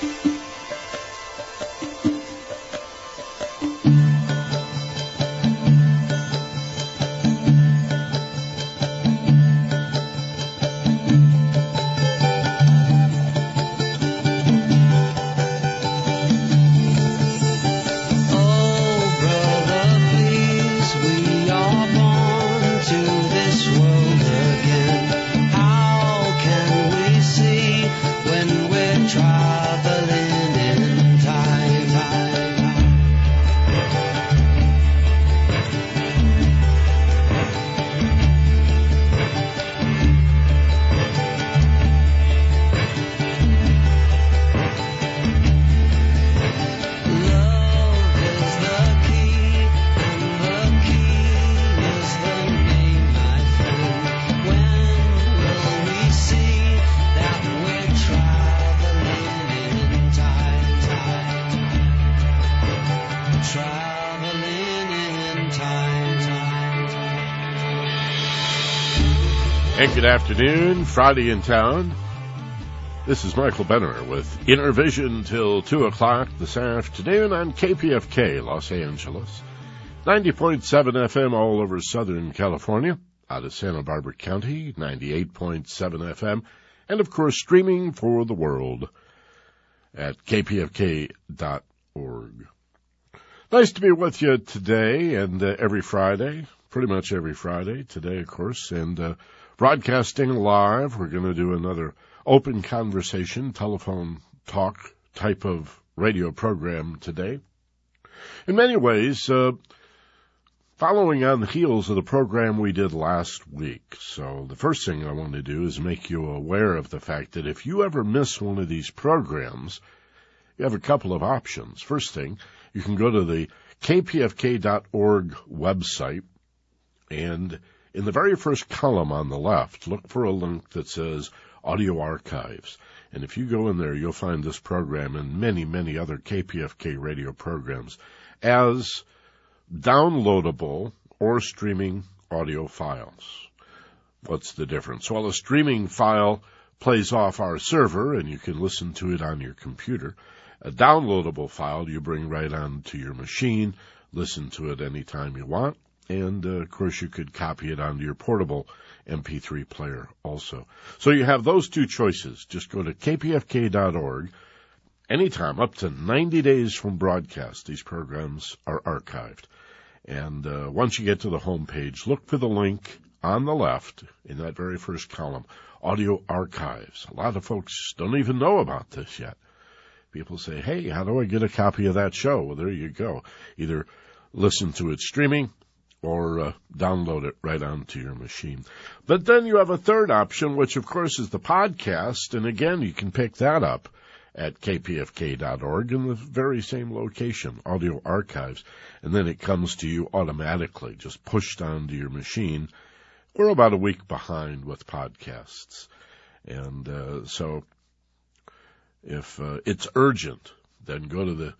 good afternoon. Friday in town. This is Michael Benner with Inner Vision till 2 o'clock this afternoon on KPFK Los Angeles. 90.7 FM all over Southern California, out of Santa Barbara County, 98.7 FM, and of course streaming for the world at kpfk.org. Nice to be with you today and uh, every Friday, pretty much every Friday. Today, of course, and uh, broadcasting live. We're going to do another open conversation, telephone talk type of radio program today. In many ways, uh, following on the heels of the program we did last week. So the first thing I want to do is make you aware of the fact that if you ever miss one of these programs, you have a couple of options. First thing, you can go to the kpfk.org website and in the very first column on the left, look for a link that says Audio Archives. And if you go in there, you'll find this program and many, many other KPFK radio programs as downloadable or streaming audio files. What's the difference? Well, a streaming file plays off our server and you can listen to it on your computer. A downloadable file you bring right onto your machine, listen to it anytime you want, and uh, of course you could copy it onto your portable MP3 player also. So you have those two choices. Just go to kpfk.org. Anytime, up to 90 days from broadcast, these programs are archived. And uh, once you get to the home page, look for the link on the left in that very first column, Audio Archives. A lot of folks don't even know about this yet. People say, hey, how do I get a copy of that show? Well, there you go. Either listen to it streaming or uh, download it right onto your machine. But then you have a third option, which of course is the podcast, and again, you can pick that up at kpfk.org in the very same location, audio archives, and then it comes to you automatically, just pushed onto your machine. We're about a week behind with podcasts. And uh, so if uh, it's urgent, then go to the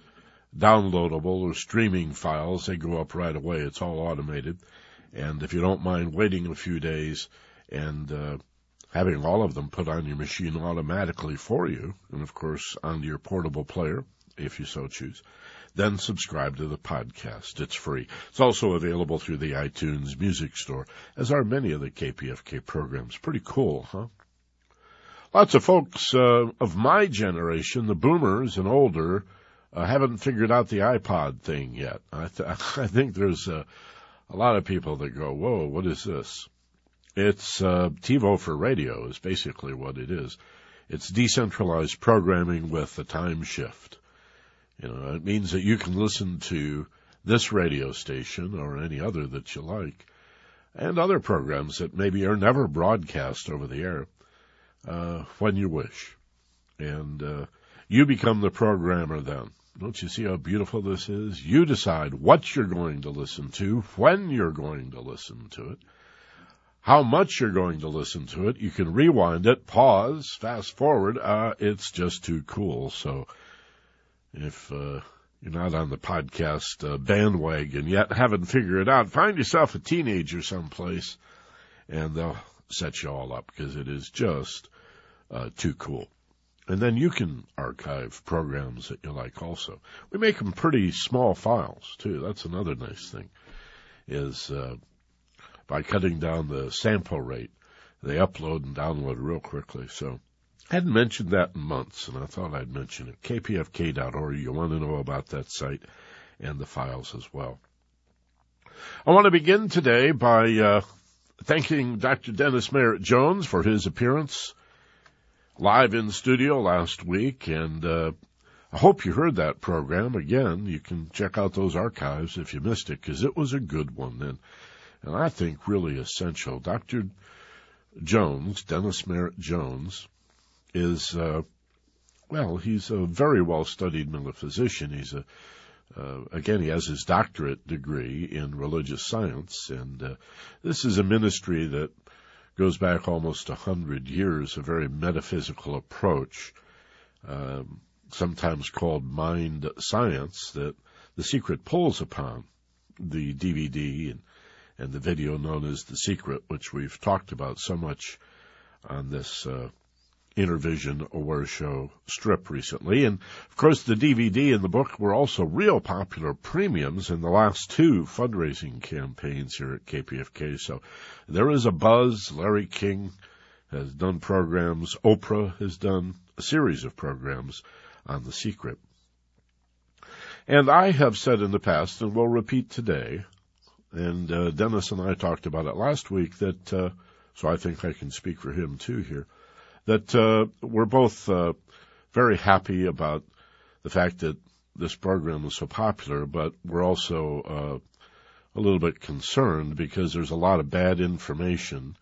downloadable or streaming files. They go up right away. It's all automated. And if you don't mind waiting a few days and uh, having all of them put on your machine automatically for you, and of course onto your portable player, if you so choose, then subscribe to the podcast. It's free. It's also available through the iTunes Music Store, as are many of the KPFK programs. Pretty cool, huh? Lots of folks uh, of my generation, the boomers and older, uh, haven't figured out the iPod thing yet. I, th- I think there's a, a lot of people that go, "Whoa, what is this?" It's uh, TiVo for radio is basically what it is. It's decentralized programming with a time shift. You know, it means that you can listen to this radio station or any other that you like, and other programs that maybe are never broadcast over the air uh, when you wish, and uh, you become the programmer then. Don't you see how beautiful this is? You decide what you're going to listen to, when you're going to listen to it, how much you're going to listen to it. You can rewind it, pause, fast forward. Uh, it's just too cool. So if, uh, you're not on the podcast uh, bandwagon yet, haven't figured it out, find yourself a teenager someplace and they'll set you all up because it is just uh, too cool. And then you can archive programs that you like also. We make them pretty small files too. That's another nice thing is, uh, by cutting down the sample rate, they upload and download real quickly. So I hadn't mentioned that in months and I thought I'd mention it. kpfk.org. You want to know about that site and the files as well. I want to begin today by, uh, thanking Dr. Dennis Merritt Jones for his appearance live in studio last week, and uh, I hope you heard that program. Again, you can check out those archives if you missed it, because it was a good one, and, and I think really essential. Dr. Jones, Dennis Merritt Jones, is, uh, well, he's a very well studied metaphysician. He's a uh, again, he has his doctorate degree in religious science, and uh, this is a ministry that goes back almost a hundred years, a very metaphysical approach, um, sometimes called mind science, that the secret pulls upon. The DVD and, and the video known as The Secret, which we've talked about so much on this uh, Inner Vision Aware Show strip recently. And of course, the DVD and the book were also real popular premiums in the last two fundraising campaigns here at KPFK. So there is a buzz. Larry King has done programs. Oprah has done a series of programs on The Secret. And I have said in the past, and will repeat today, and uh, Dennis and I talked about it last week, that, uh, so I think I can speak for him too here, that uh, we're both uh, very happy about the fact that this program is so popular, but we're also uh, a little bit concerned because there's a lot of bad information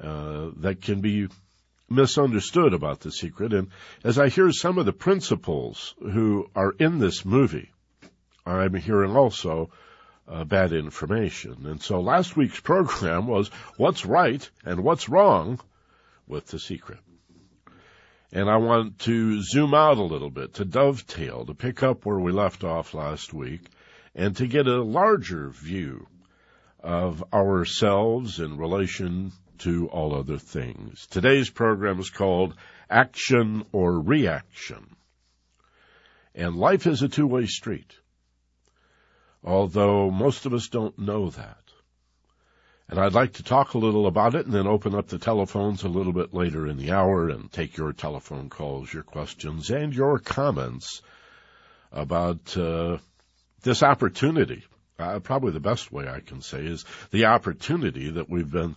uh, that can be misunderstood about the secret. And as I hear some of the principals who are in this movie, I'm hearing also uh, bad information. And so last week's program was what's right and what's wrong with the secret. And I want to zoom out a little bit, to dovetail, to pick up where we left off last week, and to get a larger view of ourselves in relation to all other things. Today's program is called Action or Reaction. And life is a two-way street. Although most of us don't know that. And I'd like to talk a little about it and then open up the telephones a little bit later in the hour and take your telephone calls, your questions, and your comments about uh, this opportunity. Uh, probably the best way I can say is the opportunity that we've been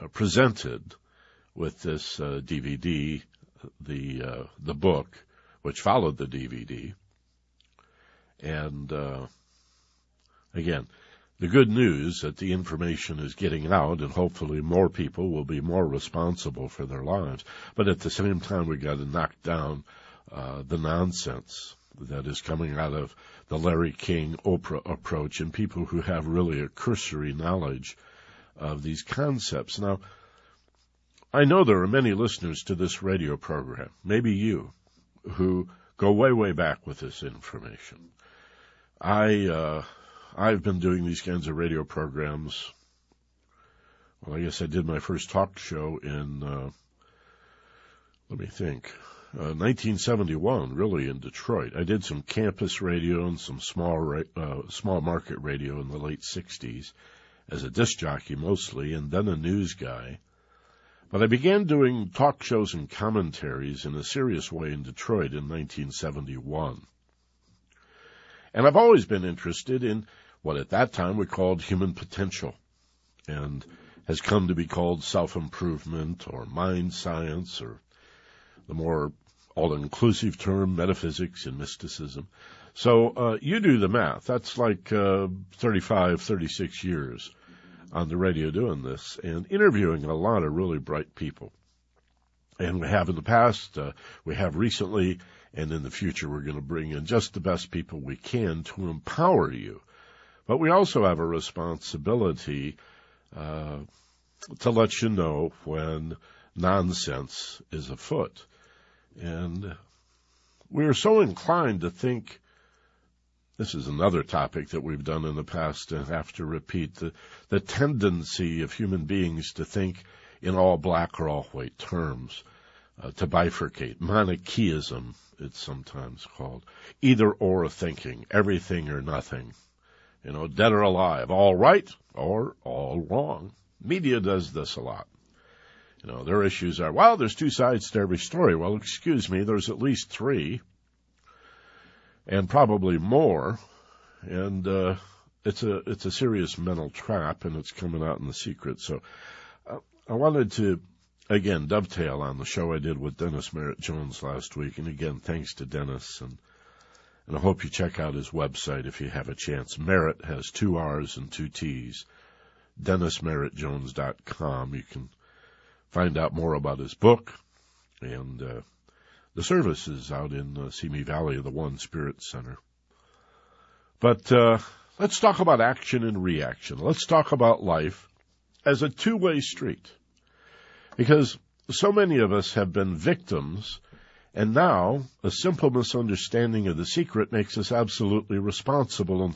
uh, presented with this DVD, uh, the uh, the book, which followed the DVD, and uh, again, the good news that the information is getting out and hopefully more people will be more responsible for their lives. But at the same time, we got to knock down uh, the nonsense that is coming out of the Larry King Oprah approach and people who have really a cursory knowledge of these concepts. Now, I know there are many listeners to this radio program, maybe you, who go way, way back with this information. I, uh, I've been doing these kinds of radio programs. Well, I guess I did my first talk show in, uh, let me think, uh, 1971, really in Detroit. I did some campus radio and some small, ra- uh, small market radio in the late 60s as a disc jockey mostly, and then a news guy. But I began doing talk shows and commentaries in a serious way in Detroit in 1971. And I've always been interested in what at that time we called human potential and has come to be called self-improvement or mind science or the more all-inclusive term metaphysics and mysticism. So uh, you do the math. That's like uh, 35, 36 years on the radio doing this and interviewing a lot of really bright people. And we have in the past, uh, we have recently, and in the future we're going to bring in just the best people we can to empower you but we also have a responsibility uh, to let you know when nonsense is afoot. And we are so inclined to think this is another topic that we've done in the past and have to repeat the, the tendency of human beings to think in all black or all white terms. Uh, to bifurcate. Manichaeism, it's sometimes called. Either or thinking, everything or nothing. You know, dead or alive, all right or all wrong. Media does this a lot. You know, their issues are, well, there's two sides to every story. Well, excuse me, there's at least three. And probably more. And, uh, it's a, it's a serious mental trap and it's coming out in the secret. So, uh, I wanted to, again, dovetail on the show I did with Dennis Merritt Jones last week. And again, thanks to Dennis and, and I hope you check out his website if you have a chance. Merritt has two R's and two T's. DennisMerrittJones.com. You can find out more about his book and uh, the services out in uh, Simi Valley the One Spirit Center. But uh, let's talk about action and reaction. Let's talk about life as a two-way street. Because so many of us have been victims, and now a simple misunderstanding of the secret makes us absolutely responsible,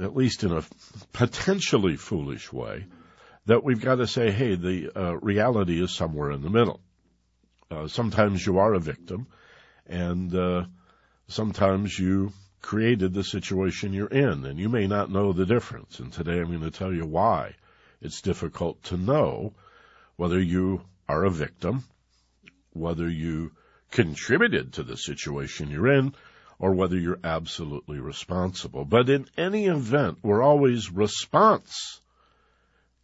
at least in a potentially foolish way, that we've got to say, hey, the uh, reality is somewhere in the middle. Uh, sometimes you are a victim, and uh, sometimes you created the situation you're in, and you may not know the difference. And today I'm going to tell you why it's difficult to know whether you are a victim, whether you contributed to the situation you're in, or whether you're absolutely responsible. But in any event, we're always response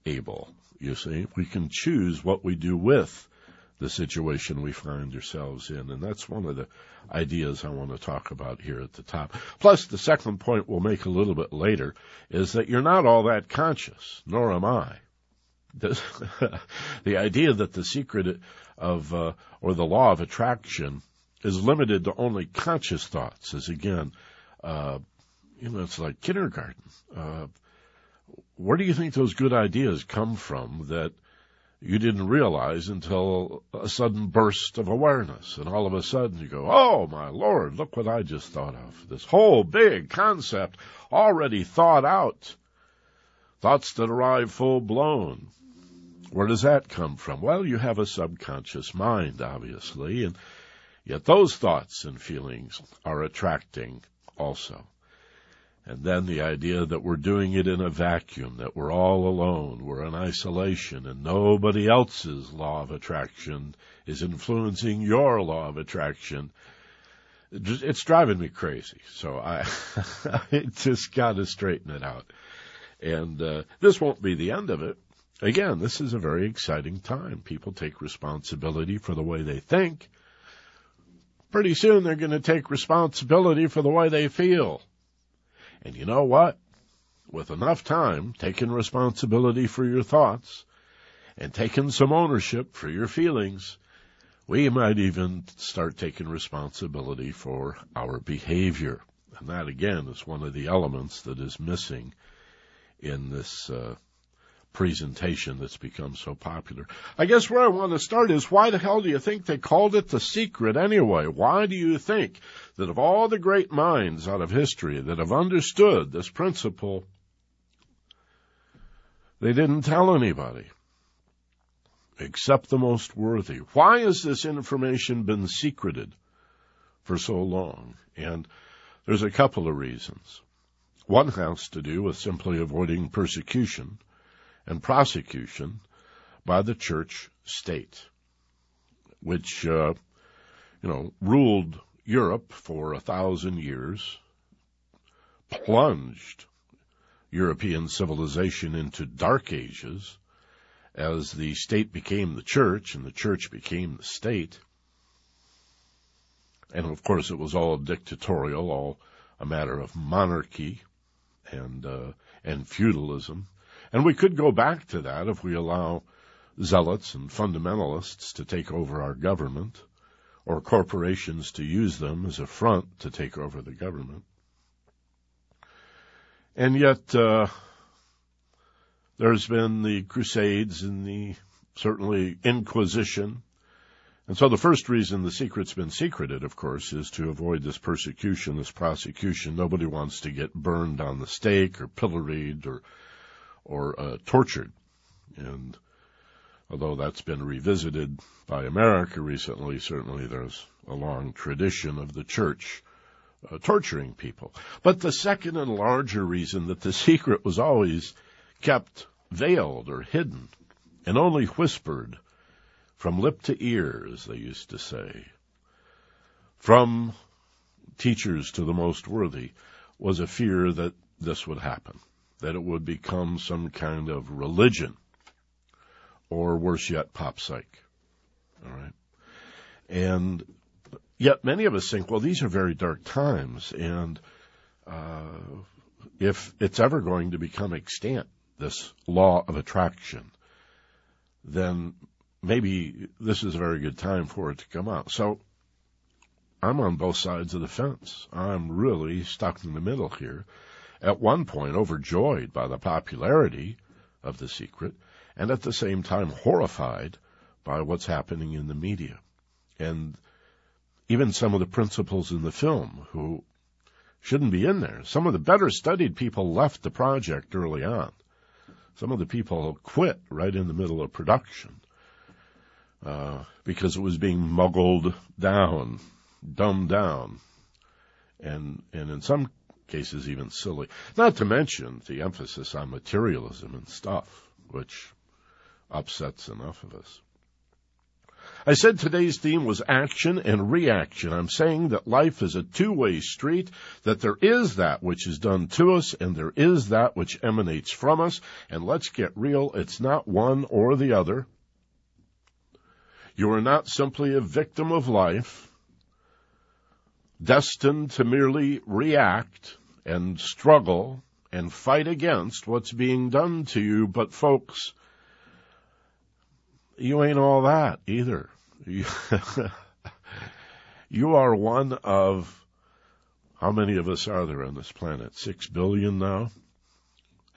able. You see, we can choose what we do with the situation we find ourselves in. And that's one of the ideas I want to talk about here at the top. Plus, the second point we'll make a little bit later is that you're not all that conscious, nor am I. The, the idea that the secret of, uh, or the law of attraction is limited to only conscious thoughts is again, uh, you know, it's like kindergarten. Uh, where do you think those good ideas come from that you didn't realize until a sudden burst of awareness? And all of a sudden you go, Oh my Lord, look what I just thought of. This whole big concept already thought out. Thoughts that arrive full blown. Where does that come from? Well, you have a subconscious mind, obviously, and yet those thoughts and feelings are attracting also. And then the idea that we're doing it in a vacuum, that we're all alone, we're in isolation, and nobody else's law of attraction is influencing your law of attraction. It's driving me crazy. So I, I just got to straighten it out. And uh, this won't be the end of it. Again, this is a very exciting time. People take responsibility for the way they think. Pretty soon they're going to take responsibility for the way they feel. And you know what? With enough time, taking responsibility for your thoughts and taking some ownership for your feelings, we might even start taking responsibility for our behavior. And that again is one of the elements that is missing in this uh, presentation that's become so popular. I guess where I want to start is why the hell do you think they called it the secret anyway? Why do you think that of all the great minds out of history that have understood this principle, they didn't tell anybody except the most worthy? Why has this information been secreted for so long? And there's a couple of reasons. One has to do with simply avoiding persecution and prosecution by the church state, which, uh, you know, ruled Europe for a thousand years, plunged European civilization into dark ages as the state became the church and the church became the state. And of course it was all dictatorial, all a matter of monarchy and, uh, and feudalism. And we could go back to that if we allow zealots and fundamentalists to take over our government or corporations to use them as a front to take over the government. And yet, uh, there's been the Crusades and the certainly Inquisition. And so the first reason the secret's been secreted, of course, is to avoid this persecution, this prosecution. Nobody wants to get burned on the stake or pilloried or or uh, tortured. And although that's been revisited by America recently, certainly there's a long tradition of the church uh, torturing people. But the second and larger reason that the secret was always kept veiled or hidden and only whispered from lip to ear, as they used to say, from teachers to the most worthy, was a fear that this would happen, that it would become some kind of religion, or worse yet, pop psych. All right. And yet many of us think, well, these are very dark times, and uh, if it's ever going to become extant, this law of attraction, then maybe this is a very good time for it to come out. So I'm on both sides of the fence. I'm really stuck in the middle here. At one point, overjoyed by the popularity of The Secret, and at the same time horrified by what's happening in the media. And even some of the principals in the film who shouldn't be in there. Some of the better studied people left the project early on. Some of the people quit right in the middle of production uh, because it was being muggled down, dumbed down, and and in some cases even silly. Not to mention the emphasis on materialism and stuff, which upsets enough of us. I said today's theme was action and reaction. I'm saying that life is a two-way street, that there is that which is done to us and there is that which emanates from us. And let's get real, it's not one or the other. You are not simply a victim of life, destined to merely react and struggle and fight against what's being done to you, but folks, you ain't all that either. You, are one of how many of us are there on this planet? Six billion now?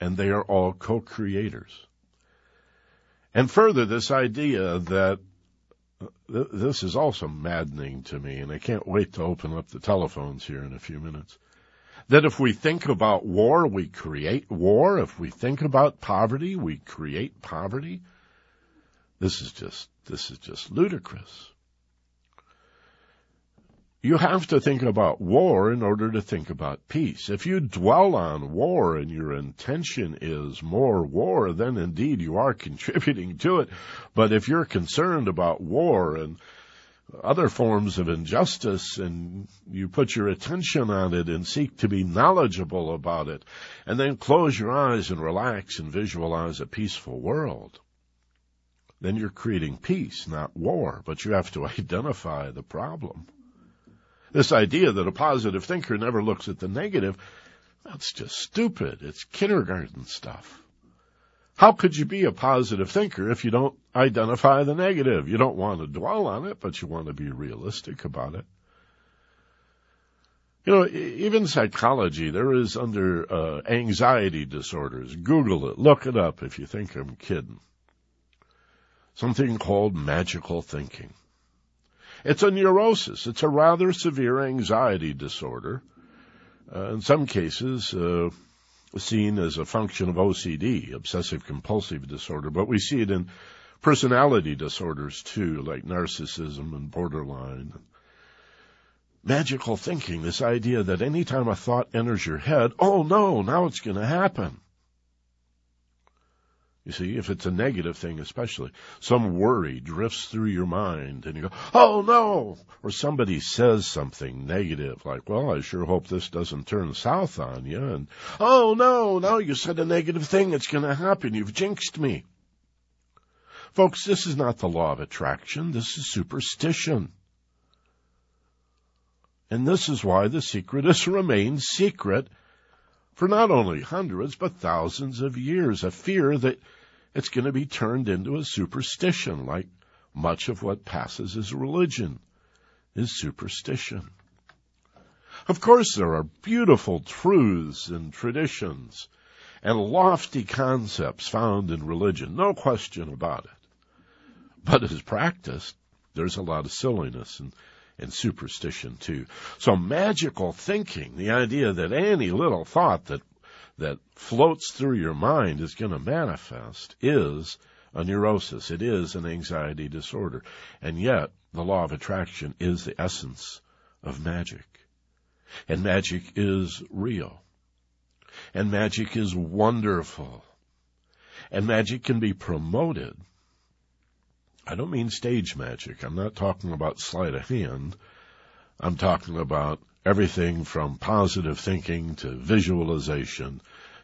And they are all co-creators. And further, this idea that th- this is also maddening to me, and I can't wait to open up the telephones here in a few minutes. That if we think about war, we create war. If we think about poverty, we create poverty. This is just this is just ludicrous. You have to think about war in order to think about peace. If you dwell on war and your intention is more war, then indeed you are contributing to it. But if you're concerned about war and other forms of injustice and you put your attention on it and seek to be knowledgeable about it and then close your eyes and relax and visualize a peaceful world, then you're creating peace, not war, but you have to identify the problem. This idea that a positive thinker never looks at the negative, that's just stupid. It's kindergarten stuff. How could you be a positive thinker if you don't identify the negative? You don't want to dwell on it, but you want to be realistic about it. You know, even psychology, there is under uh, anxiety disorders. Google it, look it up if you think I'm kidding something called magical thinking. It's a neurosis. It's a rather severe anxiety disorder. Uh, in some cases, uh, seen as a function of OCD, obsessive compulsive disorder, but we see it in personality disorders too, like narcissism and borderline. Magical thinking, this idea that anytime a thought enters your head, oh no, now it's going to happen. You see, if it's a negative thing, especially, some worry drifts through your mind and you go, oh no! Or somebody says something negative, like, well, I sure hope this doesn't turn south on you. And, oh no, now you said a negative thing, it's gonna happen, you've jinxed me. Folks, this is not the law of attraction, this is superstition. And this is why the secret has remained secret for not only hundreds, but thousands of years, a fear that it's going to be turned into a superstition, like much of what passes as religion is superstition. Of course, there are beautiful truths and traditions and lofty concepts found in religion, no question about it. But as practiced, there's a lot of silliness and and superstition too. So magical thinking, the idea that any little thought that that floats through your mind is going to manifest is a neurosis. It is an anxiety disorder. And yet, the law of attraction is the essence of magic. And magic is real. And magic is wonderful. And magic can be promoted. I don't mean stage magic. I'm not talking about sleight of hand. I'm talking about everything from positive thinking to visualization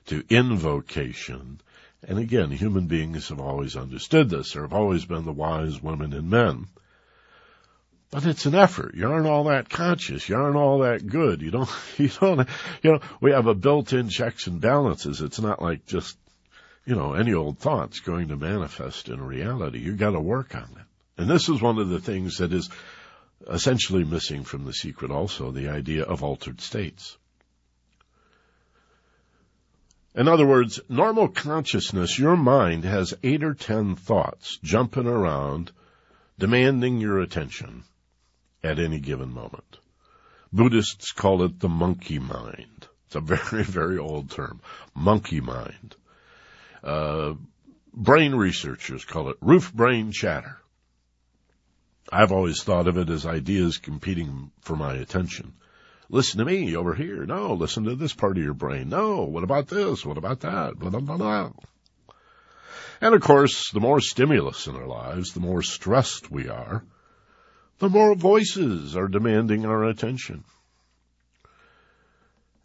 to invocation. And again, human beings have always understood this. There have always been the wise women and men. But it's an effort. You aren't all that conscious. You aren't all that good. You don't, you don't, you know, we have a built-in checks and balances. It's not like just, you know, any old thoughts going to manifest in reality. You gotta work on it. And this is one of the things that is essentially missing from the secret also, the idea of altered states. In other words, normal consciousness, your mind has eight or ten thoughts jumping around, demanding your attention at any given moment. Buddhists call it the monkey mind. It's a very, very old term. Monkey mind. Uh, brain researchers call it roof brain chatter. I've always thought of it as ideas competing for my attention. Listen to me over here. No, listen to this part of your brain. No, what about this? What about that? Blah, blah, blah, blah. And of course, the more stimulus in our lives, the more stressed we are, the more voices are demanding our attention.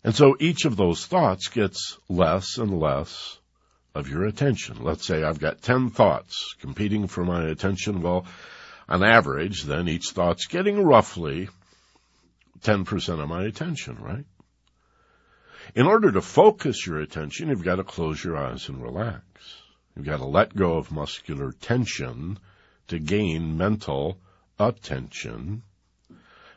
And so each of those thoughts gets less and less of your attention. Let's say I've got 10 thoughts competing for my attention. Well, on average, then each thought's getting roughly 10% of my attention, right? In order to focus your attention, you've got to close your eyes and relax. You've got to let go of muscular tension to gain mental attention.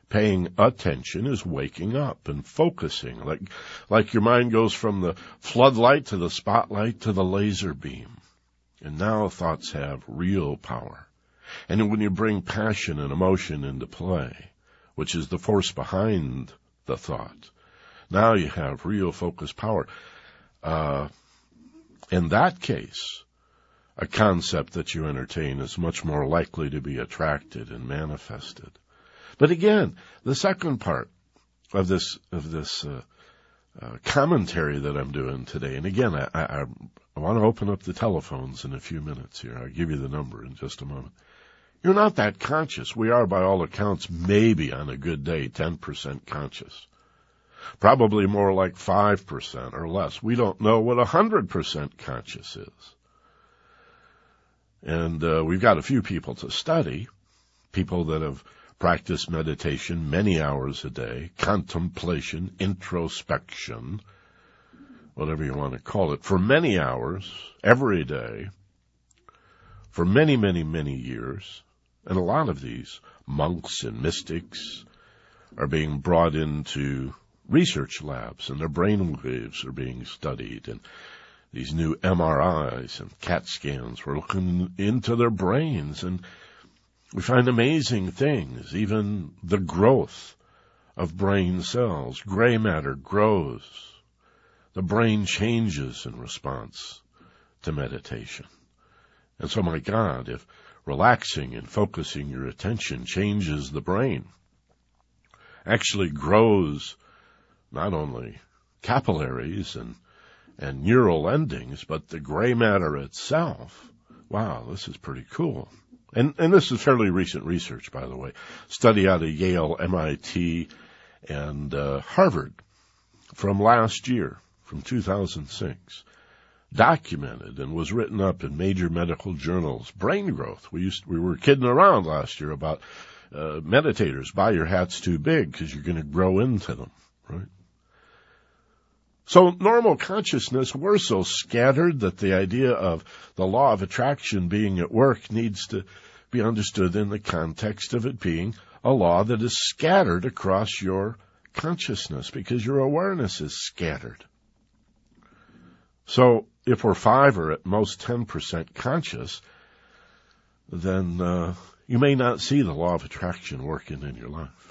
Paying attention is waking up and focusing, like, like your mind goes from the floodlight to the spotlight to the laser beam. And now thoughts have real power. And when you bring passion and emotion into play, which is the force behind the thought, now you have real focus power. Uh, in that case, a concept that you entertain is much more likely to be attracted and manifested. But again, the second part of this of this uh, uh, commentary that I'm doing today, and again, I, I, I want to open up the telephones in a few minutes here. I'll give you the number in just a moment. You're not that conscious. We are, by all accounts, maybe on a good day, 10% conscious. Probably more like 5% or less. We don't know what 100% conscious is. And uh, we've got a few people to study, people that have practiced meditation many hours a day, contemplation, introspection, whatever you want to call it, for many hours, every day, for many, many, many years. And a lot of these monks and mystics are being brought into research labs and their brain waves are being studied and these new MRIs and CAT scans. We're looking into their brains and we find amazing things, even the growth of brain cells. Gray matter grows. The brain changes in response to meditation. And so, my God, if relaxing and focusing your attention changes the brain, actually grows not only capillaries and and neural endings, but the gray matter itself. Wow, this is pretty cool. And, and this is fairly recent research, by the way. Study out of Yale, MIT, and uh, Harvard from last year, from 2006, documented and was written up in major medical journals. Brain growth. We used we were kidding around last year about uh, meditators. Buy your hats too big because you're going to grow into them, right? So normal consciousness, we're so scattered that the idea of the law of attraction being at work needs to be understood in the context of it being a law that is scattered across your consciousness because your awareness is scattered. So if we're five or at most 10% conscious, then uh, you may not see the law of attraction working in your life.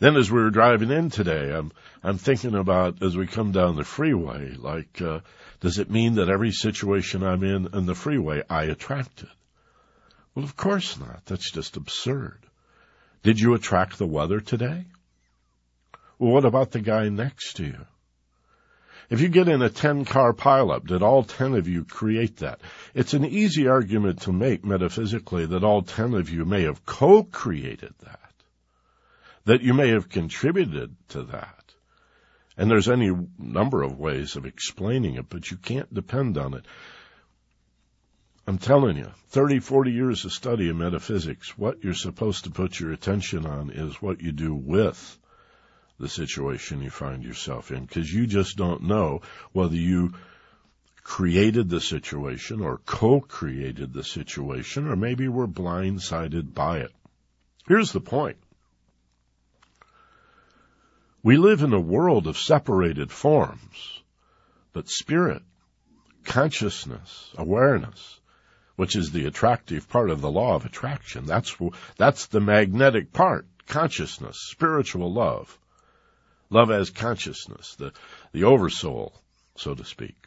Then as we were driving in today, I'm, I'm thinking about as we come down the freeway, like, uh, does it mean that every situation I'm in in the freeway I attracted? Well, of course not. That's just absurd. Did you attract the weather today? Well, what about the guy next to you? If you get in a 10 car pileup, did all 10 of you create that? It's an easy argument to make metaphysically that all 10 of you may have co-created that. That you may have contributed to that. And there's any number of ways of explaining it, but you can't depend on it. I'm telling you, 30, 40 years of study in metaphysics, what you're supposed to put your attention on is what you do with the situation you find yourself in because you just don't know whether you created the situation or co-created the situation or maybe were blindsided by it. Here's the point. We live in a world of separated forms, but spirit, consciousness, awareness, which is the attractive part of the law of attraction, that's, that's the magnetic part, consciousness, spiritual love Love as consciousness, the, the oversoul, so to speak.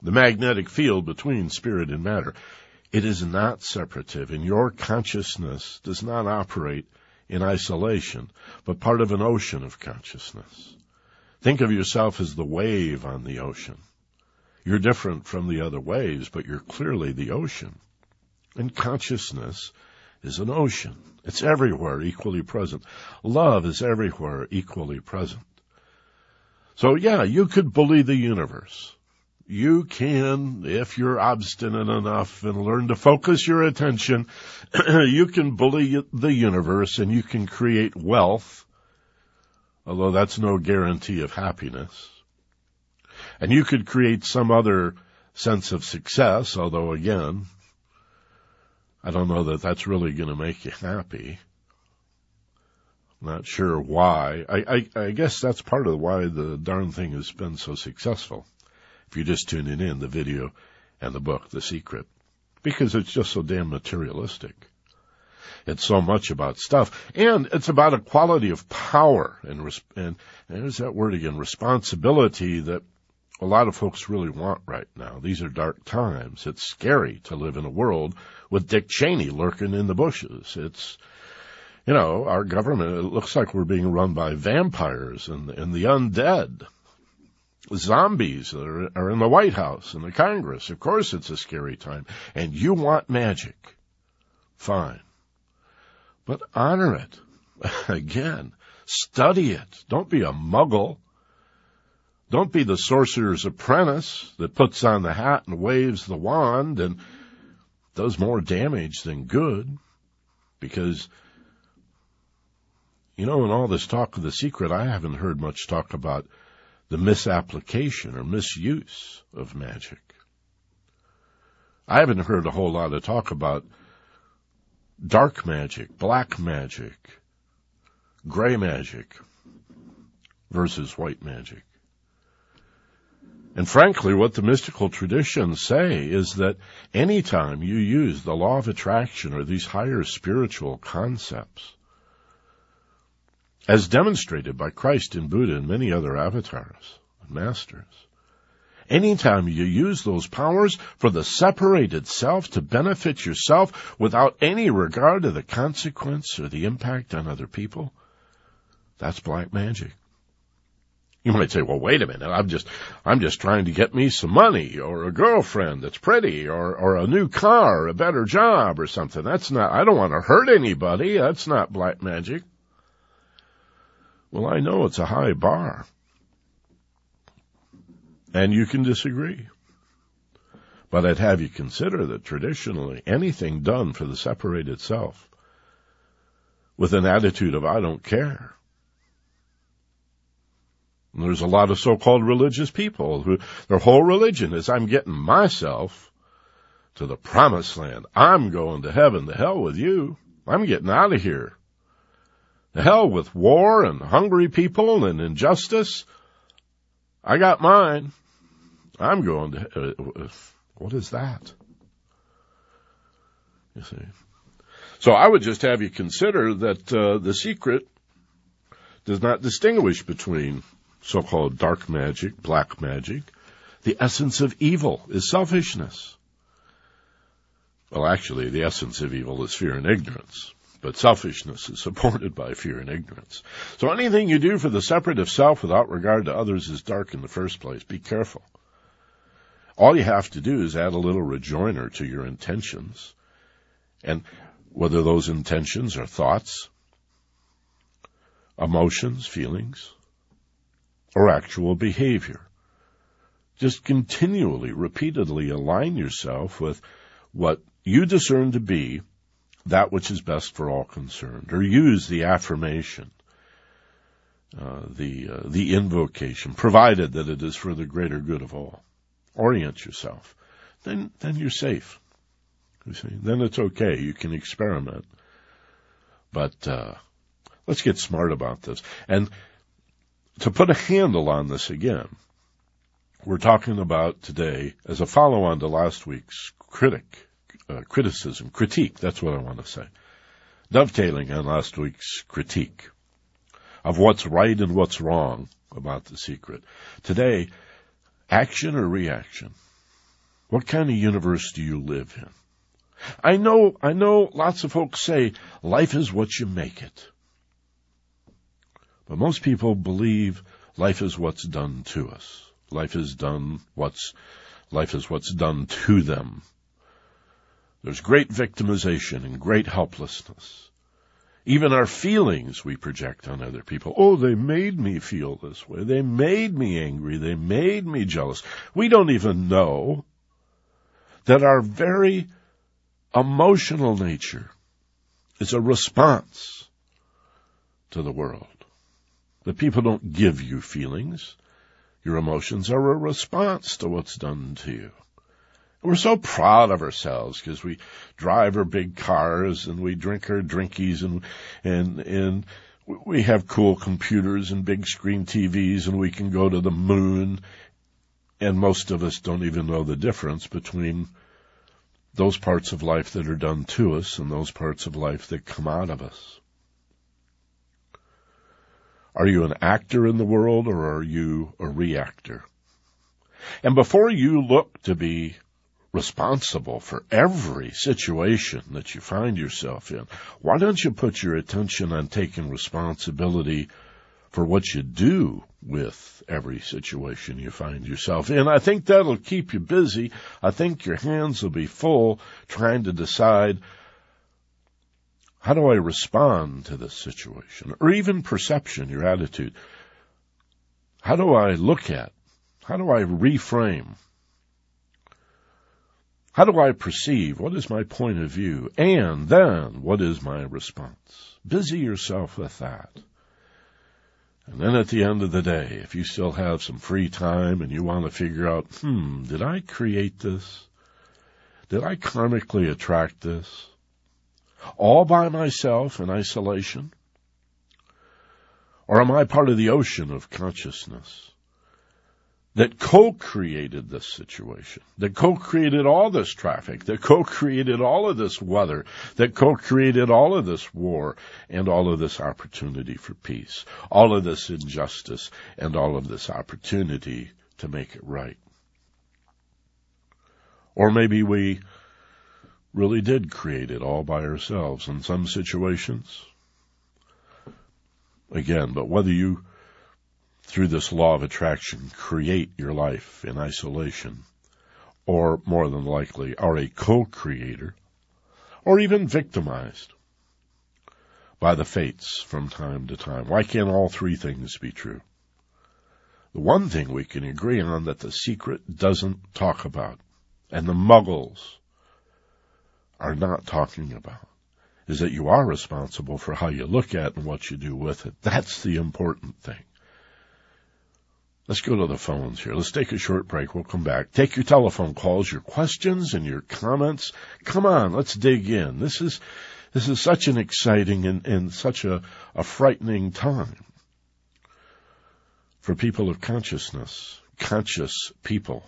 The magnetic field between spirit and matter. It is not separative, and your consciousness does not operate in isolation, but part of an ocean of consciousness. Think of yourself as the wave on the ocean. You're different from the other waves, but you're clearly the ocean. And consciousness is an ocean. It's everywhere equally present. Love is everywhere equally present. So yeah, you could bully the universe. You can, if you're obstinate enough and learn to focus your attention, you can bully the universe and you can create wealth, although that's no guarantee of happiness. And you could create some other sense of success, although again, I don't know that that's really going to make you happy. Not sure why. I, I, I guess that's part of why the darn thing has been so successful. If you're just tuning in, the video and the book, The Secret. Because it's just so damn materialistic. It's so much about stuff. And it's about a quality of power and, and, and there's that word again, responsibility that a lot of folks really want right now. These are dark times. It's scary to live in a world with Dick Cheney lurking in the bushes. It's, you know, our government, it looks like we're being run by vampires and, and the undead. Zombies are, are in the White House and the Congress. Of course it's a scary time. And you want magic. Fine. But honor it. Again, study it. Don't be a muggle. Don't be the sorcerer's apprentice that puts on the hat and waves the wand and does more damage than good. Because, you know, in all this talk of the secret, I haven't heard much talk about the misapplication or misuse of magic. I haven't heard a whole lot of talk about dark magic, black magic, gray magic versus white magic. And frankly, what the mystical traditions say is that anytime you use the law of attraction or these higher spiritual concepts, as demonstrated by Christ and Buddha and many other avatars and masters, anytime you use those powers for the separated self to benefit yourself without any regard to the consequence or the impact on other people, that's black magic. You might say, well, wait a minute. I'm just, I'm just trying to get me some money or a girlfriend that's pretty or, or a new car, or a better job or something. That's not, I don't want to hurt anybody. That's not black magic. Well, I know it's a high bar. And you can disagree. But I'd have you consider that traditionally anything done for the separated self with an attitude of I don't care and there's a lot of so-called religious people who their whole religion is I'm getting myself to the promised land. I'm going to heaven. The hell with you. I'm getting out of here. The hell with war and hungry people and injustice. I got mine. I'm going to, uh, what is that? You see. So I would just have you consider that uh, the secret does not distinguish between so-called dark magic, black magic. The essence of evil is selfishness. Well, actually, the essence of evil is fear and ignorance, but selfishness is supported by fear and ignorance. So anything you do for the separate self without regard to others is dark in the first place. Be careful. All you have to do is add a little rejoinder to your intentions. And whether those intentions are thoughts, emotions, feelings, or actual behavior. Just continually, repeatedly align yourself with what you discern to be that which is best for all concerned, or use the affirmation, uh, the uh, the invocation, provided that it is for the greater good of all. Orient yourself, then then you're safe. You see, then it's okay. You can experiment, but uh, let's get smart about this. And to put a handle on this again, we're talking about today as a follow-on to last week's critic, uh, criticism, critique. That's what I want to say. Dovetailing on last week's critique of what's right and what's wrong about the secret. Today, action or reaction? What kind of universe do you live in? I know, I know lots of folks say life is what you make it. But most people believe life is what's done to us. Life is done what's, life is what's done to them. There's great victimization and great helplessness. Even our feelings we project on other people. Oh, they made me feel this way. They made me angry. They made me jealous. We don't even know that our very emotional nature is a response to the world. The people don't give you feelings. Your emotions are a response to what's done to you. We're so proud of ourselves because we drive our big cars and we drink our drinkies and, and, and we have cool computers and big screen TVs and we can go to the moon. And most of us don't even know the difference between those parts of life that are done to us and those parts of life that come out of us. Are you an actor in the world or are you a reactor? And before you look to be responsible for every situation that you find yourself in, why don't you put your attention on taking responsibility for what you do with every situation you find yourself in? I think that'll keep you busy. I think your hands will be full trying to decide how do I respond to this situation? Or even perception, your attitude. How do I look at? How do I reframe? How do I perceive? What is my point of view? And then, what is my response? Busy yourself with that. And then at the end of the day, if you still have some free time and you want to figure out, hmm, did I create this? Did I karmically attract this? all by myself in isolation? Or am I part of the ocean of consciousness that co-created this situation, that co-created all this traffic, that co-created all of this weather, that co-created all of this war and all of this opportunity for peace, all of this injustice and all of this opportunity to make it right? Or maybe we really did create it all by ourselves in some situations. Again, but whether you, through this law of attraction, create your life in isolation, or more than likely are a co-creator, or even victimized by the fates from time to time. Why can't all three things be true? The one thing we can agree on that the secret doesn't talk about, and the muggles are not talking about is that you are responsible for how you look at and what you do with it. That's the important thing. Let's go to the phones here. Let's take a short break. We'll come back. Take your telephone calls, your questions and your comments. Come on, let's dig in. This is, this is such an exciting and, and such a, a frightening time for people of consciousness, conscious people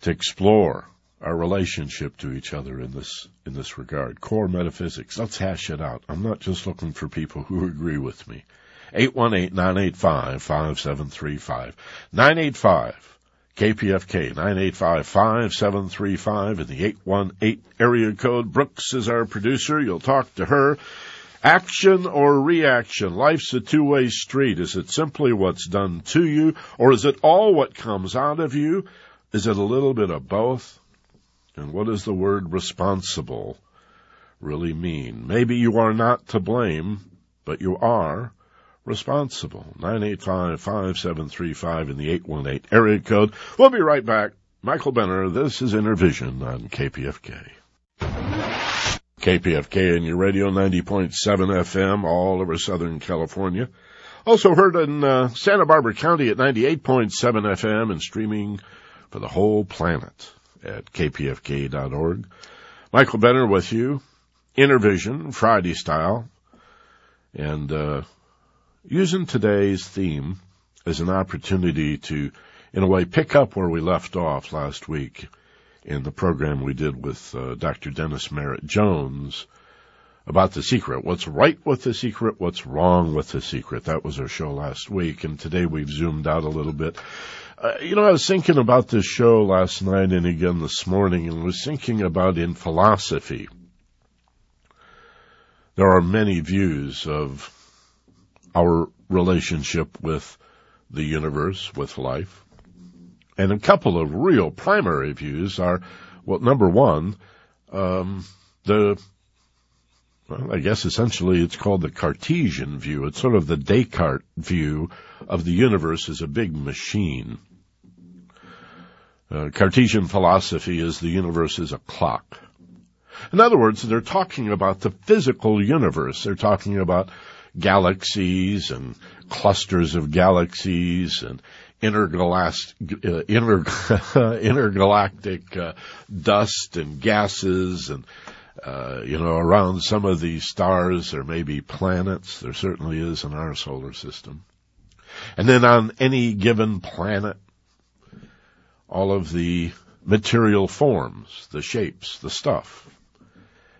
to explore our relationship to each other in this in this regard. Core metaphysics. Let's hash it out. I'm not just looking for people who agree with me. 818-985-5735. 985 KPFK 985-5735 in the 818 area code. Brooks is our producer. You'll talk to her. Action or reaction? Life's a two-way street. Is it simply what's done to you or is it all what comes out of you? Is it a little bit of both? And what does the word responsible really mean? Maybe you are not to blame, but you are responsible. 985-5735 in the 818 area code. We'll be right back. Michael Benner, this is Inner Vision on KPFK. KPFK and your radio 90.7 FM all over Southern California. Also heard in uh, Santa Barbara County at 98.7 FM and streaming for the whole planet at kpfk.org. Michael Benner with you. Inner Vision, Friday style. And uh, using today's theme as an opportunity to, in a way, pick up where we left off last week in the program we did with uh, Dr. Dennis Merritt Jones about the secret. What's right with the secret? What's wrong with the secret? That was our show last week. And today we've zoomed out a little bit. Uh, you know, I was thinking about this show last night and again this morning and was thinking about in philosophy. There are many views of our relationship with the universe, with life. And a couple of real primary views are, well, number one, um, the, well, I guess essentially it's called the Cartesian view. It's sort of the Descartes view of the universe as a big machine. Uh, Cartesian philosophy is the universe is a clock. In other words, they're talking about the physical universe. They're talking about galaxies and clusters of galaxies and intergalactic, uh, inter, intergalactic uh, dust and gases and uh, you know around some of these stars there may be planets. There certainly is in our solar system. And then on any given planet all of the material forms the shapes the stuff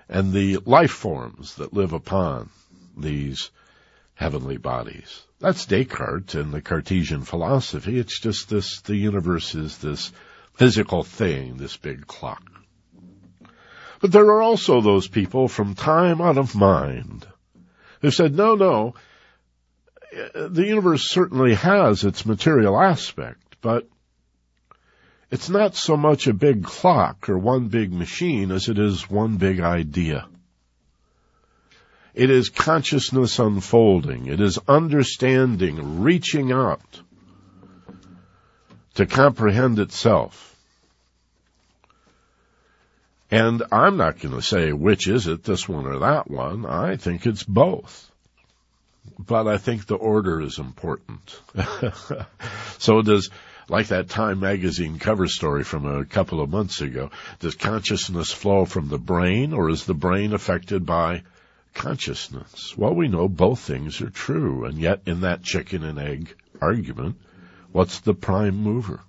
and the life forms that live upon these heavenly bodies. That's Descartes and the Cartesian philosophy. It's just this, the universe is this physical thing, this big clock. But there are also those people from time out of mind who said, no, no, the universe certainly has its material aspect, but it's not so much a big clock or one big machine as it is one big idea. It is consciousness unfolding. It is understanding, reaching out to comprehend itself. And I'm not going to say which is it, this one or that one. I think it's both. But I think the order is important. so does, like that Time magazine cover story from a couple of months ago, does consciousness flow from the brain or is the brain affected by consciousness. Well, we know both things are true, and yet in that chicken and egg argument, what's the prime mover?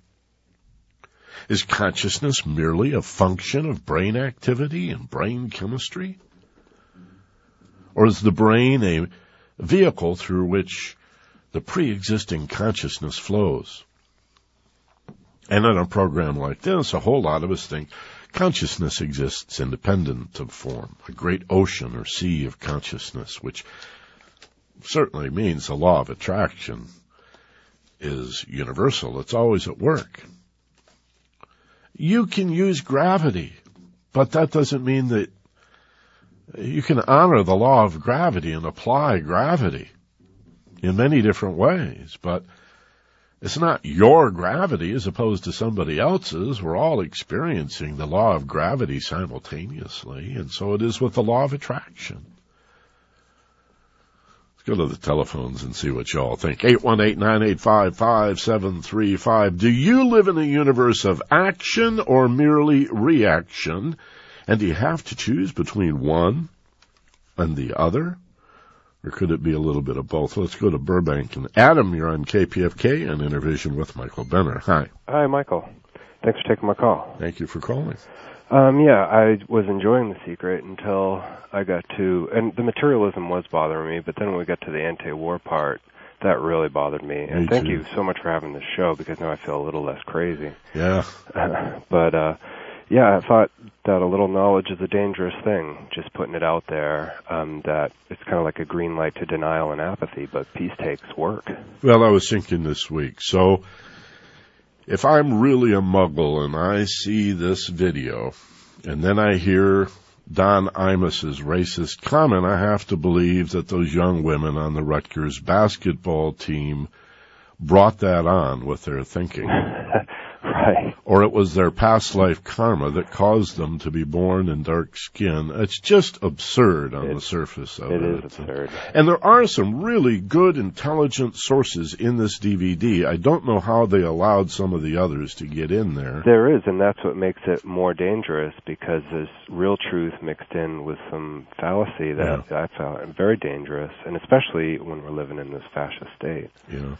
Is consciousness merely a function of brain activity and brain chemistry? Or is the brain a vehicle through which the pre-existing consciousness flows? And in a program like this, a whole lot of us think Consciousness exists independent of form, a great ocean or sea of consciousness, which certainly means the law of attraction is universal. It's always at work. You can use gravity, but that doesn't mean that you can honor the law of gravity and apply gravity in many different ways, but it's not your gravity as opposed to somebody else's. We're all experiencing the law of gravity simultaneously, and so it is with the law of attraction. Let's go to the telephones and see what y'all think. 818-985-5735. Do you live in a universe of action or merely reaction? And do you have to choose between one and the other? Or could it be a little bit of both? Let's go to Burbank. And Adam, you're on KPFK and Inner Vision with Michael Benner. Hi. Hi, Michael. Thanks for taking my call. Thank you for calling. Um, yeah, I was enjoying The Secret until I got to, and the materialism was bothering me, but then when we got to the anti-war part, that really bothered me. And Me thank too. you so much for having this show because now I feel a little less crazy. Yeah. but uh yeah, I thought that a little knowledge is a dangerous thing. Just putting it out there, um, that it's kind of like a green light to denial and apathy, but peace takes work. Well, I was thinking this week. So, if I'm really a muggle and I see this video, and then I hear Don Imus's racist comment, I have to believe that those young women on the Rutgers basketball team brought that on with their thinking. right. or it was their past life karma that caused them to be born in dark skin. It's just absurd on It- the surface of It it. is absurd. And there are some really good, intelligent sources in this DVD. I don't know how they allowed some of the others to get in there. There is, and that's what makes it more dangerous because there's real truth mixed in with some fallacy that I found very dangerous, and especially when we're living in this fascist state. Yeah.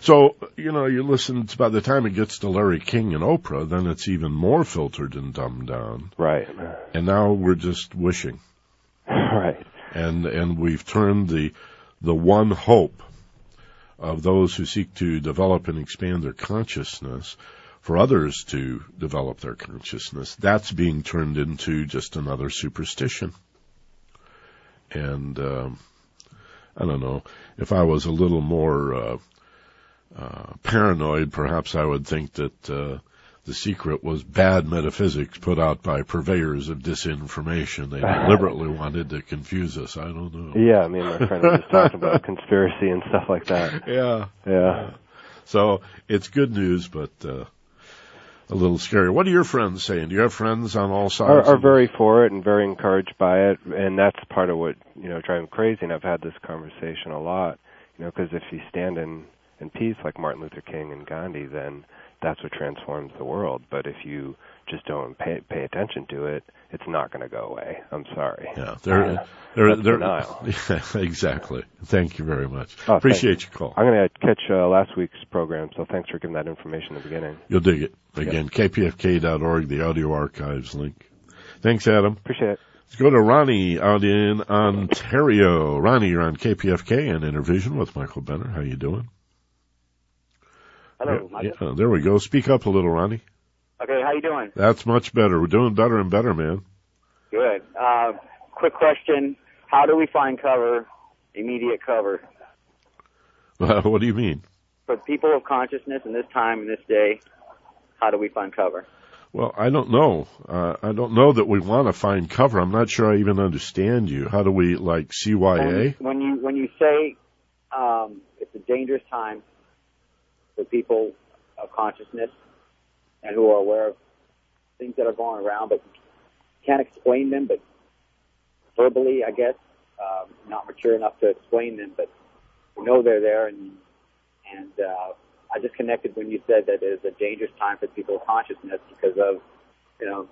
So, you know, you listen, to, by the time it gets to Larry King and Oprah, then it's even more filtered and dumbed down. Right. And now we're just wishing. right. and and we've turned the the one hope of those who seek to develop and expand their consciousness for others to develop their consciousness that's being turned into just another superstition and um i don't know if i was a little more uh uh paranoid perhaps i would think that uh the secret was bad metaphysics put out by purveyors of disinformation. They deliberately wanted to confuse us. I don't know. Yeah, I mean, my friend was just talking about conspiracy and stuff like that. Yeah. Yeah. So it's good news, but uh, a little scary. What are your friends saying? Do you have friends on all sides? Are, are very for it and very encouraged by it, and that's part of what you know drives me crazy. And I've had this conversation a lot, you know, because if you stand in in peace like Martin Luther King and Gandhi, then that's what transforms the world. But if you just don't pay pay attention to it, it's not going to go away. I'm sorry. Yeah, they're Uh, they're, they're denial. Yeah, exactly. Thank you very much. Oh, Appreciate your call. I'm going to catch uh, last week's program, so thanks for giving that information in the beginning. You'll dig it. Again, kpfk.org, the audio archives link. Thanks, Adam. Appreciate it. Let's go to Ronnie out in Ontario. Ronnie, you're on KPFK and Inner Vision with Michael Benner. How you doing? Hello, Yeah, yeah, there we go. Speak up a little, Ronnie. Okay, how you doing? That's much better. We're doing better and better, man. Good. Uh, quick question: How do we find cover, immediate cover, what do you mean? for people of consciousness in this time and this day? How do we find cover? Well, I don't know. Uh, I don't know that we want to find cover. I'm not sure I even understand you. How do we, like, CYA? When, when you when you say um, it's a dangerous time for people of consciousness and who are aware of things that are going around, but can't explain them, but verbally, I guess, um, not mature enough to explain them, but we know they're there. And and uh, I just connected when you said that it's a dangerous time for people of consciousness because of you know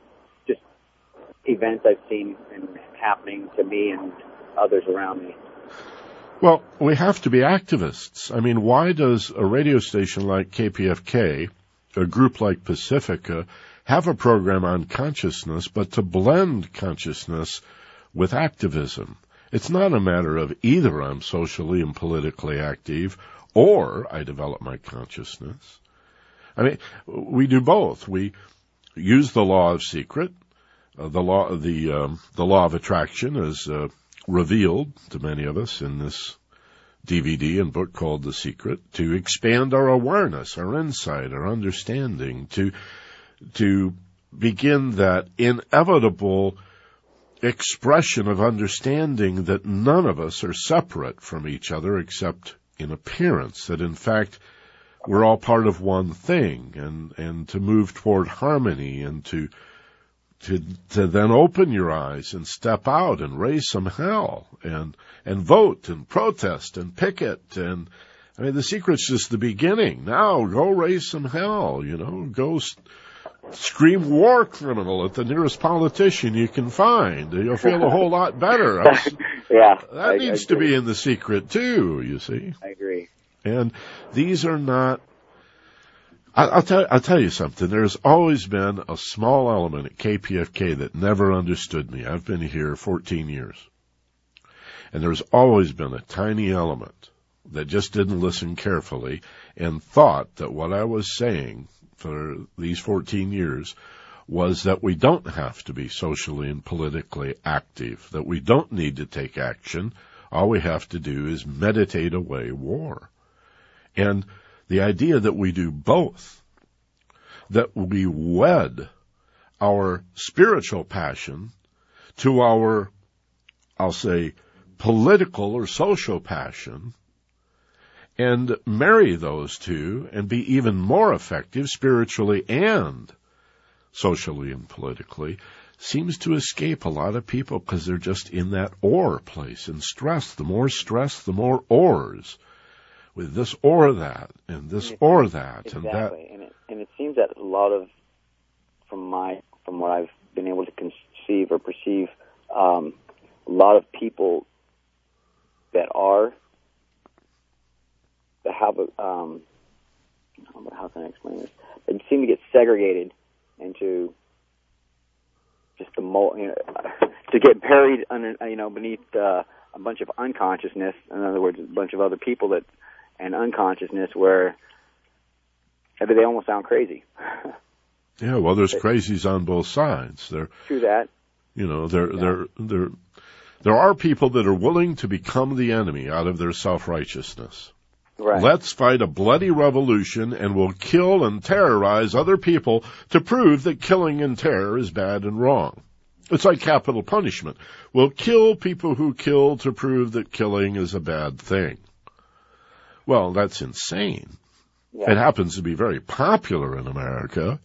just events I've seen and happening to me and others around me. Well, we have to be activists. I mean, why does a radio station like KPFK, a group like Pacifica, have a program on consciousness, but to blend consciousness with activism? It's not a matter of either I'm socially and politically active or I develop my consciousness. I mean, we do both. We use the law of secret, uh, the law, the um, the law of attraction is uh, revealed to many of us in this DVD and book called The Secret to expand our awareness, our insight, our understanding, to to begin that inevitable expression of understanding that none of us are separate from each other except in appearance, that in fact we're all part of one thing and, and to move toward harmony and to to to then open your eyes and step out and raise some hell and and vote and protest and picket and I mean the secret's just the beginning. Now go raise some hell, you know, go s- scream war criminal at the nearest politician you can find. You'll feel a whole lot better. yeah, That I- I needs to agree. be in the secret too, you see. I agree. And these are not, I'll tell, I'll tell you something. There's always been a small element at KPFK that never understood me. I've been here 14 years. And there's always been a tiny element that just didn't listen carefully and thought that what I was saying for these 14 years was that we don't have to be socially and politically active, that we don't need to take action. All we have to do is meditate away war. And the idea that we do both, that we wed our spiritual passion to our, I'll say, political or social passion, and marry those two and be even more effective spiritually and socially and politically seems to escape a lot of people because they're just in that or place and stress. The more stress, the more ors. With this or that, and this It- or that, exactly. and that. And it, and it seems that a lot of, from my, from what I've been able to conceive or perceive, um, a lot of people that are, that have a, um, how can I explain this? They seem to get segregated into just the mo, you know, to get buried under, you know, beneath uh, a bunch of unconsciousness. In other words, a bunch of other people that, and unconsciousness where I mean, they almost sound crazy. Yeah, well, there's crazies on both sides. There, True that. you know, there, Yeah. there, there, there are people that are willing to become the enemy out of their self-righteousness. Right. Let's fight a bloody revolution and we'll kill and terrorize other people to prove that killing and terror is bad and wrong. It's like capital punishment. We'll kill people who kill to prove that killing is a bad thing. Well, that's insane. yeah. It happens to be very popular in America.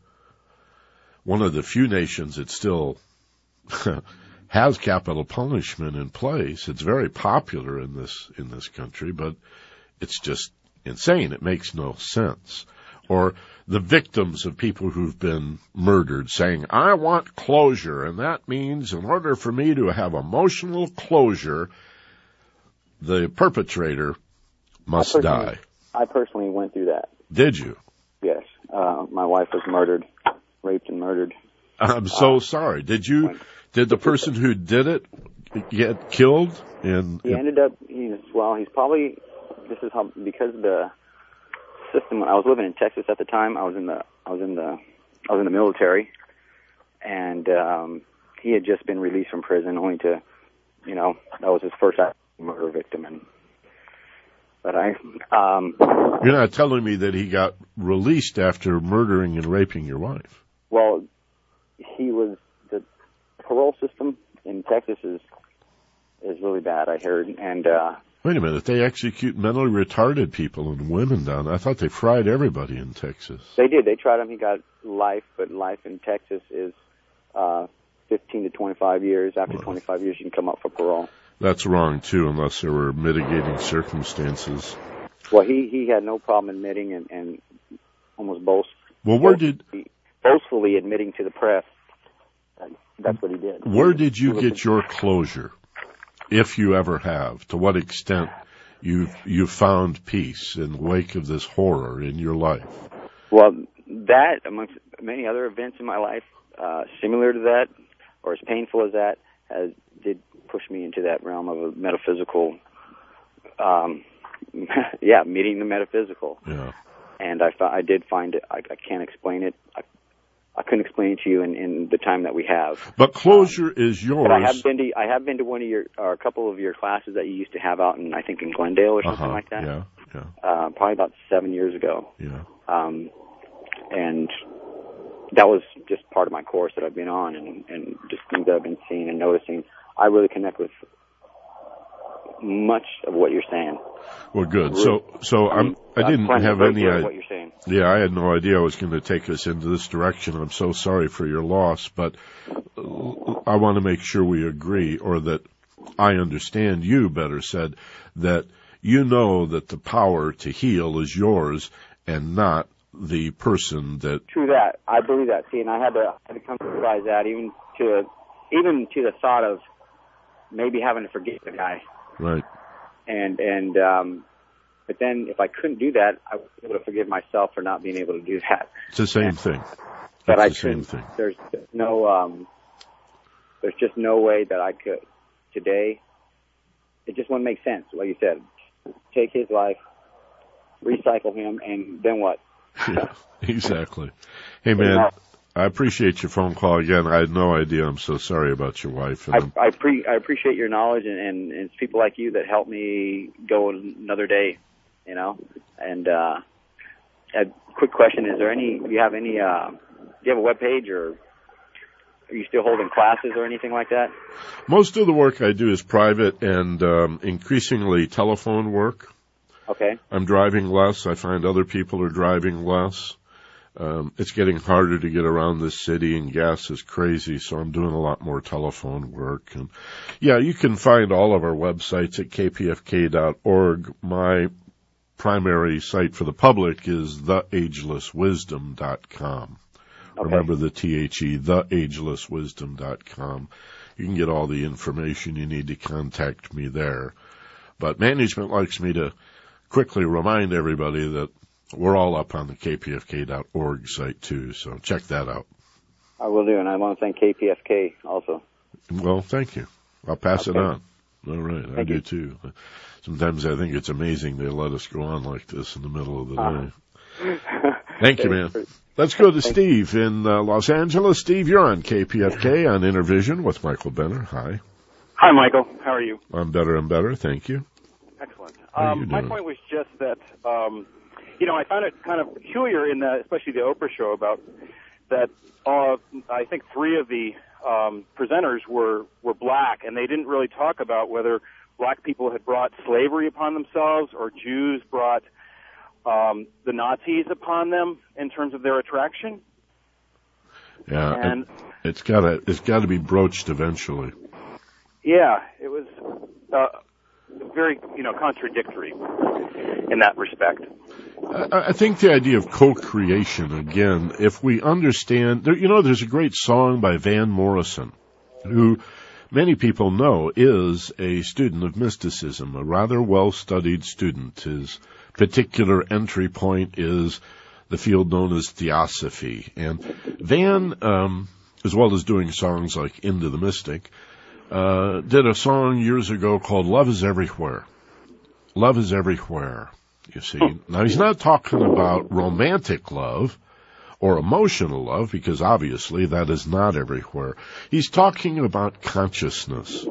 One of the few nations that still has capital punishment in place. It's very popular in this in this country, but it's just insane. It makes no sense. Or the victims of people who've been murdered saying, I want closure, and that means in order for me to have emotional closure, the perpetrator must I die. I personally went through that. Did you? Yes. Uh, my wife was murdered, raped and murdered. I'm so sorry. Did you, did the person who did it get killed? And, He ended up, he's, well, he's probably, this is how, because the system, I was living in Texas at the time, I was in the, I was in the, I was in the military, and, um, he had just been released from prison only to, you know, that was his first murder victim, and, but I, um, you're not telling me that he got released after murdering and raping your wife. well, he was, the parole system in Texas is, is really bad, I heard, and, uh, Wait a minute. They execute mentally retarded people and women down there. I thought they fried everybody in Texas. They did. They tried him. He got life, but life in Texas is uh, 15 to 25 years. After Wow. 25 years, you can come up for parole. That's wrong too, unless there were mitigating circumstances. Well, he he had no problem admitting and, and almost boast Well, where did boastfully admitting to the press that that's what he did. where did you get your closure, if you ever have? To what extent you you found peace in the wake of this horror in your life? Well, that amongst many other events in my life, uh, similar to that, or as painful as that, has did push me into that realm of a metaphysical. Um, yeah, meeting the metaphysical. Yeah. and I, I did find it. I, I can't explain it. I, I couldn't explain it to you in, in the time that we have. But closure is yours. But I have been to I have been to one of your or a couple of your classes that you used to have out in I think in Glendale or something uh-huh. like that. Yeah. Yeah. Uh, probably about seven years ago. Yeah. Um, and that was just part of my course that I've been on, and and just things that I've been seeing and noticing. I really connect with much of what you're saying. Well, good. So, so I'm. I didn't have any. idea. what you're saying. Yeah, I had no idea I was going to take us into this direction. I'm so sorry for your loss, but I want to make sure we agree, or that I understand you better said, that you know that the power to heal is yours and not the person that, True that. I believe that. See, and I had to, I had to come to realize that even to even to the thought of maybe having to forgive the guy right, and and um But then if I couldn't do that, I was able to forgive myself for not being able to do that. It's the same thing. But It's I the same thing. There's no um, there's just no way that I could today. It just wouldn't make sense. Like you said, take his life, recycle him, and then what? Yeah, exactly. Hey man, I appreciate your phone call again. I had no idea. I'm so sorry about your wife. And I I, pre- I appreciate your knowledge, and, and, and it's people like you that help me go another day. You know, and uh, a quick question: Is there any? Do you have any? Uh, do you have a web page, or are you still holding classes or anything like that? most of the work I do is private and um, increasingly telephone work. Okay. I'm driving less. I find other people are driving less. Um, it's getting harder to get around this city and gas is crazy, so I'm doing a lot more telephone work. And yeah, you can find all of our websites at kpfk.org. My primary site for the public is theagelesswisdom.com. Okay. Remember the THE, theagelesswisdom.com. You can get all the information you need to contact me there. But management likes me to quickly remind everybody that we're all up on the kpfk.org site too, so check that out. I will do, and I want to thank KPFK also. Well, thank you. I'll pass it on. All right, I do you. too. Sometimes I think it's amazing they let us go on like this in the middle of the Uh-huh. day. Thank you, man. Let's go to Steve in uh, Los Angeles. Steve, you're on KPFK on Inner Vision with Michael Benner. Hi. Hi, Michael. How are you? I'm better and better. Thank you. Excellent. How are you Um, my point was just that, um, you know, I found it kind of peculiar in that, especially the Oprah show about that. Uh, I think three of the um, presenters were were black, and they didn't really talk about whether black people had brought slavery upon themselves or Jews brought um, the Nazis upon them in terms of their attraction. Yeah, And it, it's gotta it's gotta be broached eventually. yeah, it was uh, very, you know, contradictory in that respect. I think the idea of co-creation again, if we understand, you know, there's a great song by Van Morrison, who many people know is a student of mysticism, a rather well-studied student. His particular entry point is the field known as theosophy. And Van, um, as well as doing songs like Into the Mystic, uh, did a song years ago called Love is Everywhere. Love is everywhere. You see, now he's not talking about romantic love or emotional love because obviously that is not everywhere. He's talking about consciousness,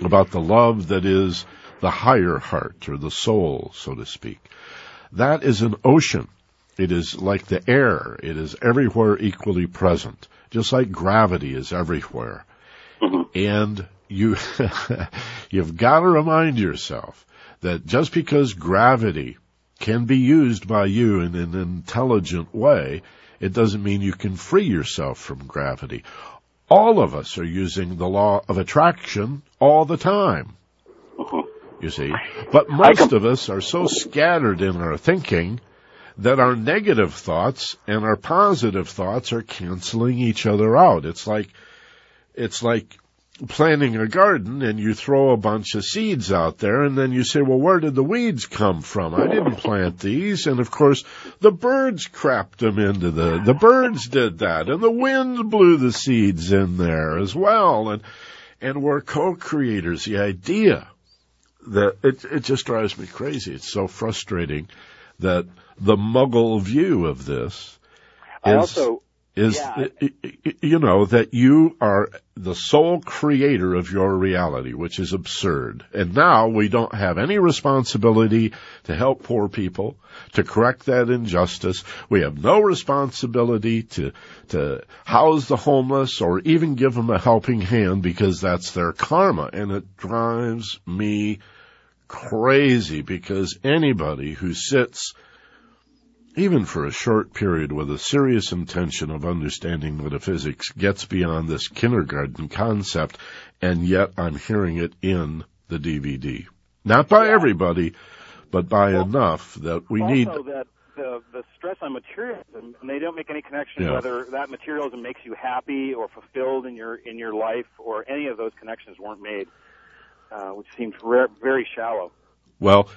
about the love that is the higher heart or the soul, so to speak. That is an ocean. It is like the air. It is everywhere equally present, just like gravity is everywhere. And you, you've got to remind yourself that just because gravity can be used by you in an intelligent way, it doesn't mean you can free yourself from gravity. All of us are using the law of attraction all the time. Uh-huh. You see, but most of us are so scattered in our thinking that our negative thoughts and our positive thoughts are canceling each other out. It's like, it's like planting a garden and you throw a bunch of seeds out there and then you say, well, where did the weeds come from? I didn't plant these. And of course, the birds crapped them into the, the birds did that and the wind blew the seeds in there as well. And, and we're co-creators. The idea that it, it just drives me crazy. It's so frustrating that the muggle view of this I also is Yeah. you know that you are the sole creator of your reality, which is absurd. And now we don't have any responsibility to help poor people, to correct that injustice. We have no responsibility to to house the homeless or even give them a helping hand because that's their karma, and it drives me crazy because anybody who sits even for a short period with a serious intention of understanding metaphysics gets beyond this kindergarten concept, and yet I'm hearing it in the DVD. Not by everybody, but by Well, enough that we need. also need. that the the stress on materialism, and they don't make any connection Yeah. whether that materialism makes you happy or fulfilled in your in your life, or any of those connections weren't made, uh, which seems re- very shallow. Well,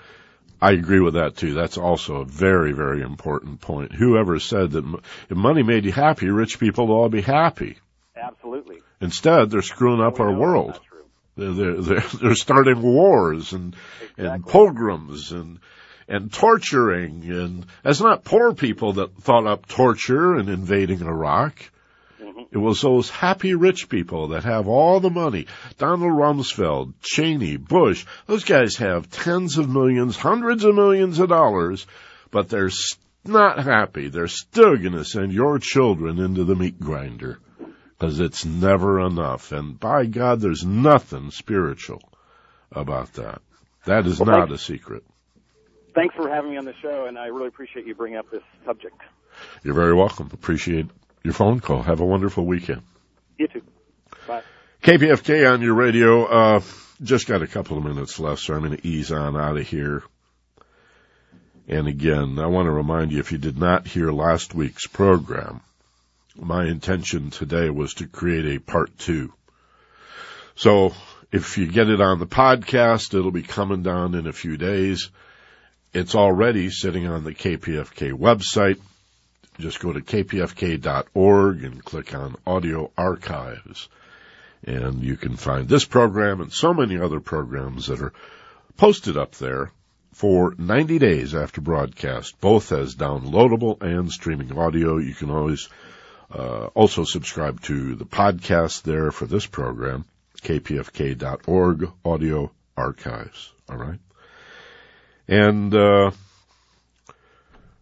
I agree with that too. That's also a very, very important point. Whoever said that if money made you happy, rich people will all be happy. Absolutely. Instead, they're screwing up our world. They're, they're, they're, they're starting wars and, exactly. and pogroms and, and torturing and it's not poor people that thought up torture and invading Iraq. It was those happy rich people that have all the money. Donald Rumsfeld, Cheney, Bush, those guys have tens of millions, hundreds of millions of dollars, but they're not happy. They're still gonna send your children into the meat grinder because it's never enough. And by God, there's nothing spiritual about that. That is well, not a secret. Thanks for having me on the show, and I really appreciate you bringing up this subject. You're very welcome. Appreciate your phone call. Have a wonderful weekend. You too. Bye. KPFK on your radio. Uh, just got a couple of minutes left, so I'm going to ease on out of here. And again, I want to remind you if you did not hear last week's program, my intention today was to create a part two. So if you get it on the podcast, it'll be coming down in a few days. It's already sitting on the KPFK website. Just go to kpfk.org and click on audio archives. And you can find this program and so many other programs that are posted up there for 90 days after broadcast, both as downloadable and streaming audio. You can always uh, also subscribe to the podcast there for this program, kpfk.org audio archives. All right. And, uh,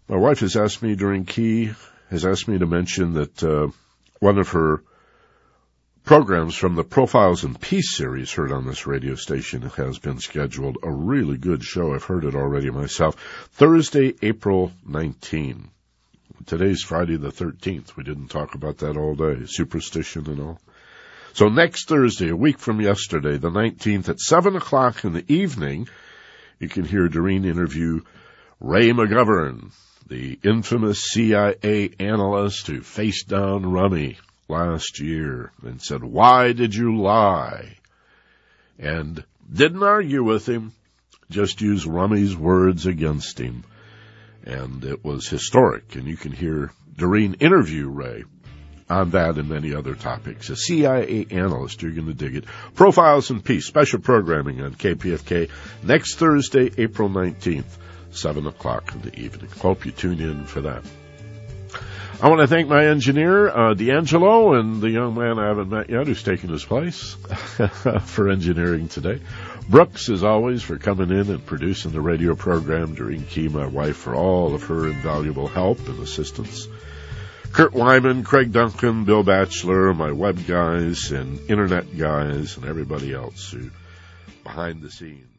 my wife has asked me Doreen Key, has asked me to mention that, uh, one of her programs from the Profiles in Peace series heard on this radio station has been scheduled. A really good show. I've heard it already myself. Thursday, April 19. Today's Friday the 13th. We didn't talk about that all day. Superstition and all. So next Thursday, a week from yesterday, the 19th at 7 o'clock in the evening, you can hear Doreen interview Ray McGovern, the infamous CIA analyst who faced down Rummy last year and said, why did you lie? And didn't argue with him, just used Rummy's words against him and it was historic. And you can hear Doreen interview Ray on that and many other topics. A CIA analyst, you're going to dig it. Profiles in Peace, special programming on KPFK next Thursday, April 19th, 7 o'clock in the evening. Hope you tune in for that. I want to thank my engineer, uh, D'Angelo, and the young man I haven't met yet who's taking his place for engineering today. Brooks, as always, for coming in and producing the radio program Doreen Key, my wife, for all of her invaluable help and assistance. Kurt Wyman, Craig Duncan, Bill Batchelor, my web guys and internet guys and everybody else who behind the scenes.